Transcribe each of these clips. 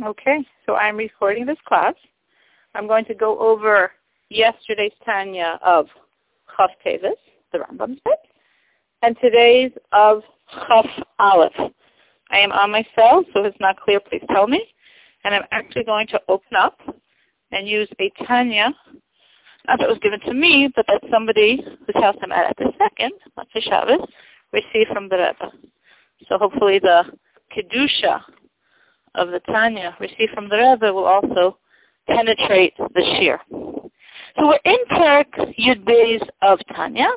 Okay, so I'm recording this class. I'm going to go over yesterday's Tanya of Chaf Teves, the Rambam's book, and today's of Chaf Aleph. I am on my cell, so if it's not clear, please tell me. And I'm actually going to open up and use a Tanya, not that was given to me, but that somebody whose house I'm at at the second, for Shabbos, received from the Rebbe. So hopefully the Kedusha of the Tanya received from the Rebbe will also penetrate the shiur. So we're in Parak Yud Beis of Tanya,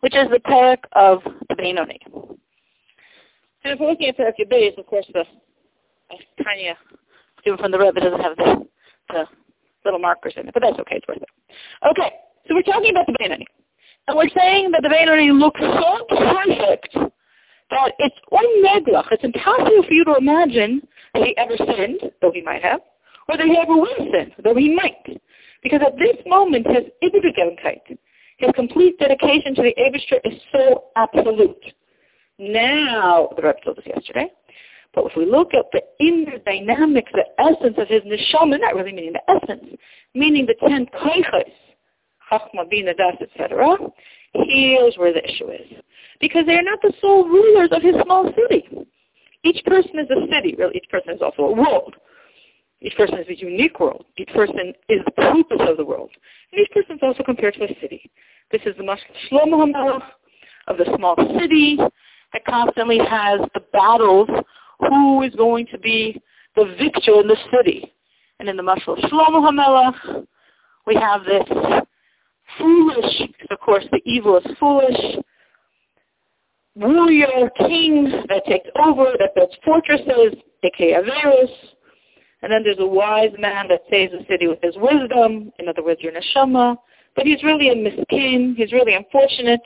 which is the Parak of the Benoni. And if we're looking at Parak Yud Beis, of course, the uh, Tanya given from the Rebbe doesn't have the, the little markers in it, but that's okay. It's worth it. Okay, so we're talking about the Benoni. And we're saying that the Benoni looks so perfect that it's unmeglach. It's impossible for you to imagine that he ever sinned, though he might have, or that he ever will sin, though he might. Because at this moment, his Ibrigelkeit, his complete dedication to the Abishter is so absolute. Now, the Rebbe told us yesterday, but if we look at the inner dynamics, the essence of his neshama, not really meaning the essence, meaning the ten koiches, chachma, bina, das, etc., here's where the issue is. Because they are not the sole rulers of his small city. Each person is a city, really. Each person is also a world. Each person is a unique world. Each person is the purpose of the world. And each person is also compared to a city. This is the Shlomo HaMelech of the small city that constantly has the battles. Who is going to be the victor in the city? And in the Mashal Shlomo HaMelech, we have this foolish, of course the evil is foolish, warrior kings that takes over, that builds fortresses, aka Averis. And then there's a wise man that saves the city with his wisdom, in other words, your neshama. But he's really a miskin. He's really unfortunate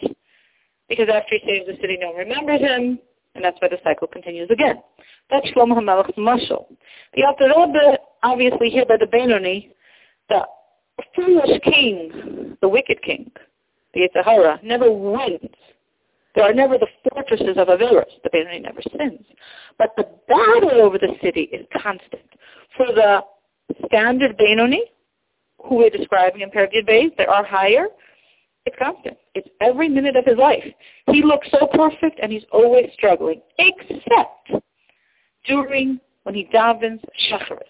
because after he saves the city, no one remembers him, and that's why the cycle continues again. That's Shlomo HaMelech's mashal. The Alter Rebbe, obviously here by the Benoni, the foolish king, the wicked king, the Yetzer Hara, never wins. There are never the fortresses of Averis. The Benoni never sins. But the battle over the city is constant. For the standard Benoni, who we're describing in Perek Yud Beis, there are higher, it's constant. It's every minute of his life. He looks so perfect and he's always struggling, except during when he davens Shacharis.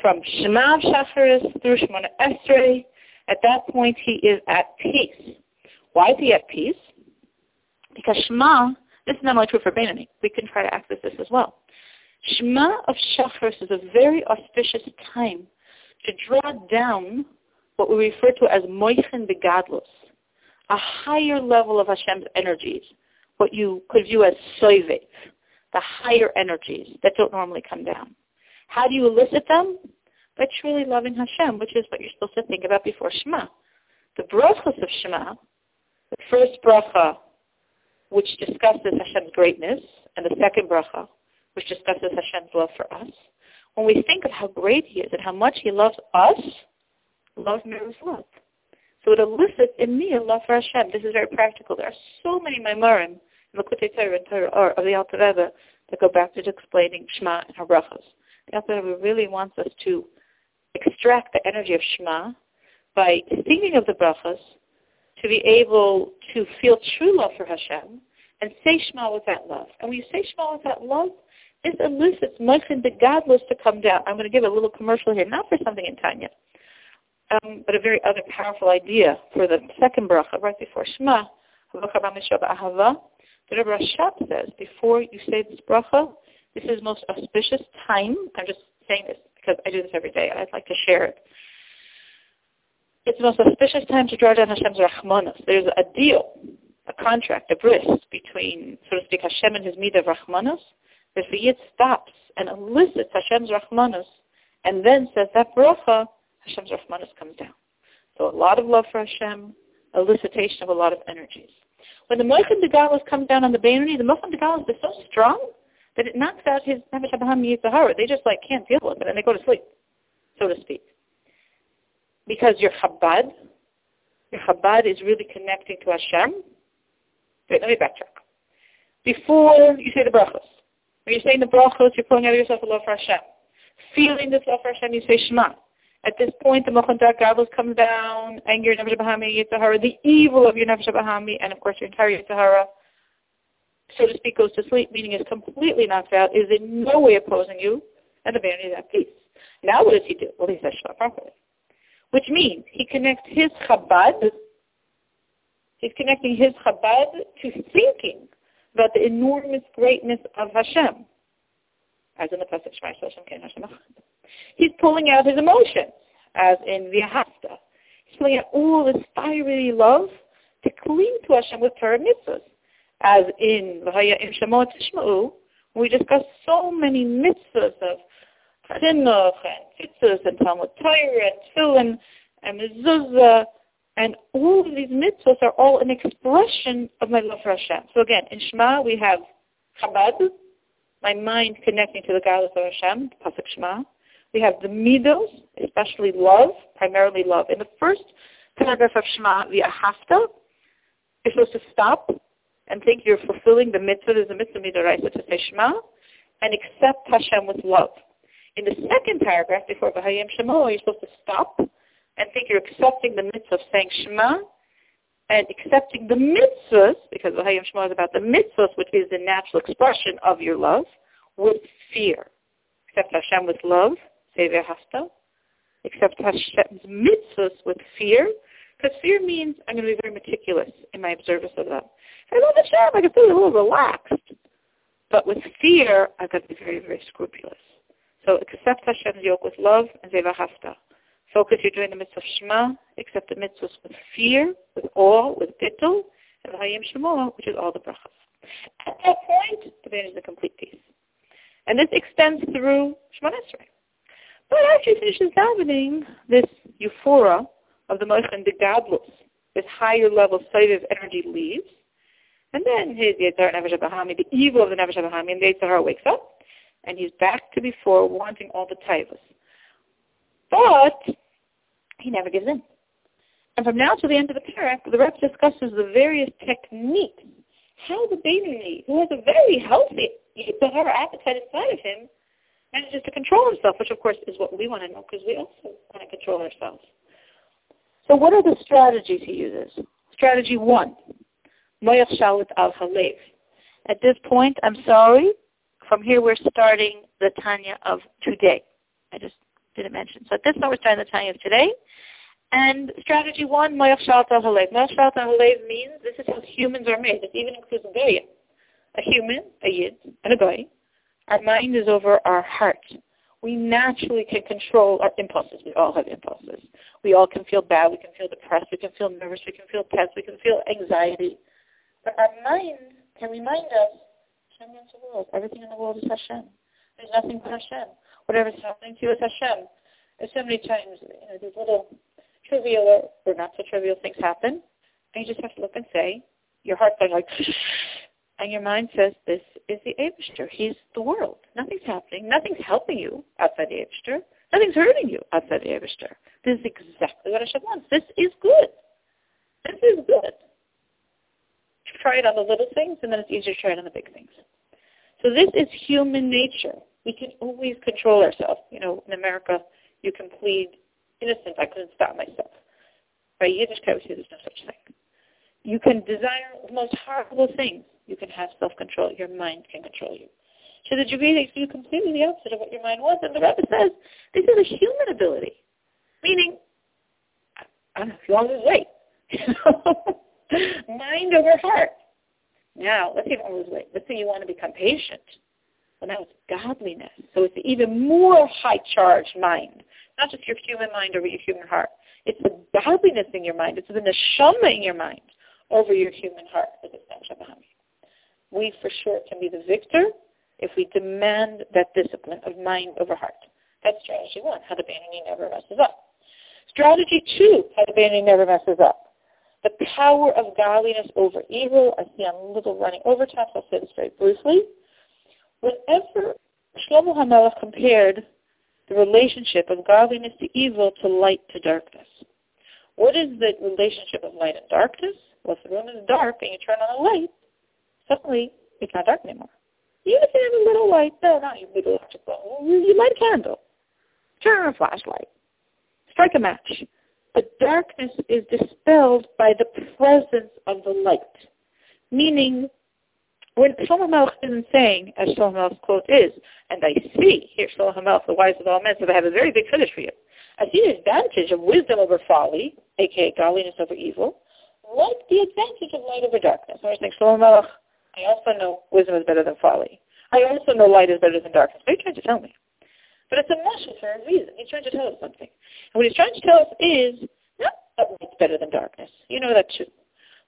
From Shema Shacharis through Shemona Esrei, at that point he is at peace. Why is he at peace? Because Shema, this is not only true for Benoni. We can try to access this as well. Shema of Shacharis is a very auspicious time to draw down what we refer to as Moichin de Gadlus, a higher level of Hashem's energies, what you could view as Soivet, the higher energies that don't normally come down. How do you elicit them? By truly loving Hashem, which is what you're supposed to think about before Shema. The brachas of Shema, the first bracha which discusses Hashem's greatness, and the second bracha, which discusses Hashem's love for us, when we think of how great He is and how much He loves us, love mirrors love. So it elicits in me a love for Hashem. This is very practical. There are so many Maimarim in the Likkutei Torah and Torah or of the Alter Rebbe that go back to explaining Shema and her Alter really wants us to extract the energy of Shema by thinking of the brachas to be able to feel true love for Hashem and say Shema with that love. And when you say Shema with that love, this elicits Moichin de Gadlus to come down. I'm going to give a little commercial here, not for something in Tanya, um, but a very other powerful idea for the second bracha right before Shema. The Rebbe Rashab says, before you say this bracha, this is most auspicious time. I'm just saying this because I do this every day. and I'd like to share it it's the most auspicious time to draw down Hashem's Rahmanas. There's a deal, a contract, a bris between, so to speak, Hashem and his midah Rahmanas. The Yid stops and elicits Hashem's Rahmanas and then says that bracha, Hashem's Rahmanas comes down. So a lot of love for Hashem, elicitation of a lot of energies. When the Moichin de Gadlus comes down on the Benoni, the Moichin de Gadlus is so strong that it knocks out his Nefesh Abraham Yetzer Hara. They just like can't deal with it and they go to sleep, so to speak because your Chabad, your Chabad is really connecting to Hashem. Wait, let me backtrack. Before you say the brachos, When you're saying the brachos, you're pulling out of yourself a love for Hashem. Feeling this love for Hashem, you say Shema. At this point, the Moichin de Gadlus comes down, anger, Nefesh Bahami, Yetzer Hara, the evil of your Nefesh Bahami, and of course your entire Yetzer Hara, so to speak, goes to sleep, meaning is completely knocked out, is in no way opposing you, and abandoning that peace. Now what does he do? Well, he says Shema properly. Which means he connects his Chabad, he's connecting his Chabad to thinking about the enormous greatness of Hashem. As in the Pasuk Shema Hashem Ken Hashem He's pulling out his emotions, as in V'ahavta. He's pulling out all this fiery love to cling to Hashem with Torah mitzvahs, as in V'haya Im Shemot Tishma'u, we discuss so many mitzvahs of chinuch and tzitzis and Talmud Torah and tefillin and mezuzah, and all of these mitzvahs are all an expression of my love for Hashem. So again, in Shema we have Chabad, my mind connecting to the gadlus of Hashem, Pasuk Shema. We have the midos, especially love, primarily love. In the first paragraph of Shema, the ahafta, you're supposed to stop and think you're fulfilling the mitzvah, there's a mitzvah midoraisa to say Shema, and accept Hashem with love. In the second paragraph, before V'hayim Shema, you're supposed to stop and think you're accepting the mitzvah of saying Shema, and accepting the mitzvahs, because V'hayim Shema is about the mitzvahs, which is the natural expression of your love, with fear. Accept Hashem with love, Sever Hasta. Accept Hashem's mitzvahs with fear, because fear means I'm going to be very meticulous in my observance of them. I love Hashem, I can feel a little relaxed. But with fear, I've got to be very, very scrupulous. So accept Hashem's yoke with love and Zeva Hafta. Focus you're doing the mitzvah of Shema, accept the mitzvahs with fear, with awe, with bittul, and Hayim Shema, which is all the brachas. At that point, the man is a complete peace. And this extends through Shema Esrei. But after he finishes davening, this euphoria of the Moichin de Gadlus, this higher level state of energy leaves, and then his Yetzer Hara Nefesh Bahami, the evil of the Nefesh Bahami, and the Yetzer Hara wakes up, and he's back to before wanting all the taivas. But he never gives in. And from now to the end of the parak, the Rebbe discusses the various techniques, how the baby, who has a very healthy Yetzer Hara appetite inside of him, manages to control himself, which of course is what we want to know because we also want to control ourselves. So what are the strategies he uses? Strategy one, Moyach Shalit al Halev. At this point, I'm sorry, from here we're starting the Tanya of today. I just didn't mention. So at this point we're starting the Tanya of today. And strategy one, Moyach Shalit al Halev. Moyach Shalit al Halev means this is how humans are made. This even includes Goyim. A human, a Yid, and a Goy our mind is over our heart. We naturally can control our impulses. We all have impulses. We all can feel bad. We can feel depressed. We can feel nervous. We can feel tense. We can feel anxiety. But our mind can remind us, Hashem runs the world. Everything in the world is Hashem. There's nothing but Hashem. Whatever's happening to you is Hashem. There's so many times, you know, these little trivial or, not so trivial things happen, and you just have to look and say, your heart's going like, and your mind says, this is the Abishter. He's the world. Nothing's happening. Nothing's helping you outside the Abishter. Nothing's hurting you outside the Abishter. This is exactly what Hashem wants. This is good. This is good. Try it on the little things, and then it's easier to try it on the big things. So this is human nature. We can always control ourselves. You know, in America, you can plead innocent. I couldn't stop myself. By Yiddish, there's no such thing. You can desire the most horrible things you can have self-control. Your mind can control you. To the degree that you do completely the opposite of what your mind wants. And the Rebbe says this is a human ability. Meaning, I don't know, if you want to lose weight. mind over heart. Now, let's say you want to lose weight. Let's say you want to become patient. Well, now it's godliness. So it's the even more high-charged mind. Not just your human mind over your human heart. It's the godliness in your mind. It's the neshama in your mind over your human heart. We for sure can be the victor if we demand that discipline of mind over heart. That's strategy one, how the Benoni never messes up. Strategy two, how the Benoni never messes up. The power of godliness over evil. I see I'm a little running over time, so I'll say this very briefly. Whenever Shlomo HaMelech compared the relationship of godliness to evil to light to darkness. What is the relationship of light and darkness? Well, if the room is dark and you turn on a light, suddenly it's not dark anymore. You you have a little light, no, not your big electric bulb. You light a candle. Turn on a flashlight. Strike a match. The darkness is dispelled by the presence of the light. Meaning, when Shlomo isn't saying, as Shlomo Melech's quote is, and I see, here Shlomo Melech, the wise of all men, so I have a very big finish for you. I see the advantage of wisdom over folly, aka godliness over evil, like the advantage of light over darkness. I was saying, Shlomo I also know wisdom is better than folly. I also know light is better than darkness. What are you trying to tell me? But it's a message for a reason. He's trying to tell us something. And what he's trying to tell us is, not that light's better than darkness. You know that too.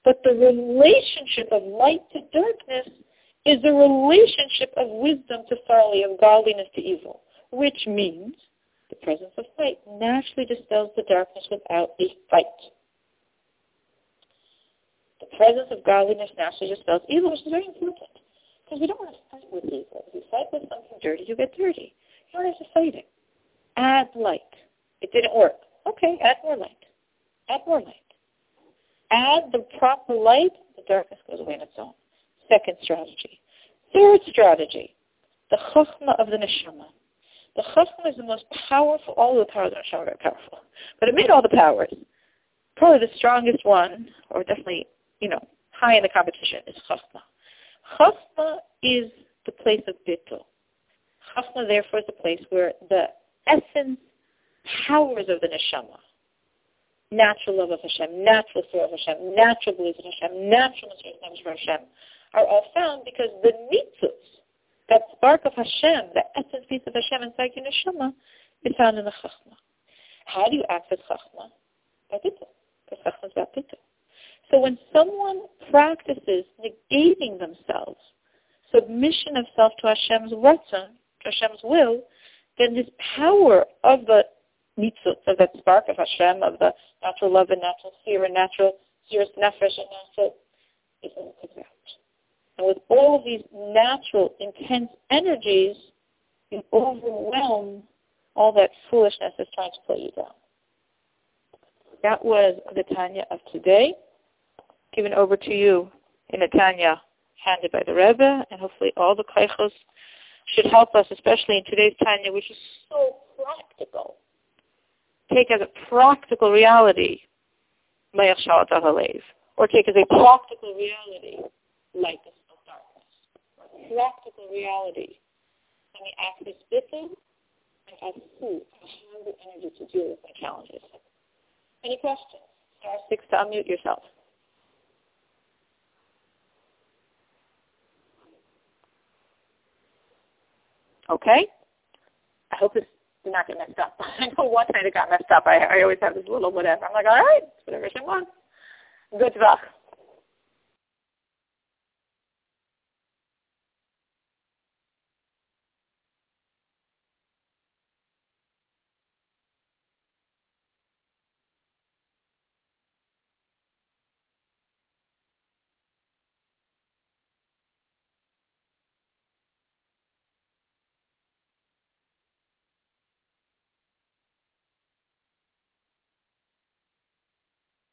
But the relationship of light to darkness is the relationship of wisdom to folly, of godliness to evil, which means the presence of light naturally dispels the darkness without a fight. Presence of godliness naturally dispels evil, which is very important. Because we don't want to fight with evil. If you fight with something dirty, you get dirty. You don't have to fight it. Add light. It didn't work. Okay, add more light. Add more light. Add the proper light, the darkness goes away on its own. Second strategy. Third strategy, the chachma of the neshama. The chachma is the most powerful, all the powers of the neshama are very powerful. But amid all the powers, probably the strongest one, or definitely, you know, high in the competition, is chachma. Chachma is the place of bittul. Chachma, therefore, is the place where the essence, powers of the neshama, natural love of Hashem, natural fear of Hashem, natural belief in Hashem, natural knowledge for Hashem, are all found because the nitzutz, that spark of Hashem, the essence piece of Hashem inside your neshama, is found in the chachma. How do you access chachma? By bittul. Because chachma is about bittul. So when someone practices negating themselves, submission of self to Hashem's ratzon, to Hashem's will, then this power of the mitzvot, of that spark of Hashem, of the natural love and natural fear and natural serious nefesh and natural, it all out. And with all these natural, intense energies, you overwhelm all that foolishness that's trying to pull you down. That was the Tanya of today, given over to you in a Tanya handed by the Rebbe, and hopefully all the kaichos should help us, especially in today's Tanya, which is so practical. Take as a practical reality, or take as a practical reality, light is no darkness. Practical reality. And we access bittul and have food, and have the energy to deal with my challenges. Any questions? Star six to unmute yourself. Okay? I hope this did not get messed up. I know one time it got messed up. I, I always have this little whatever. I'm like, all right, whatever she wants. Good luck.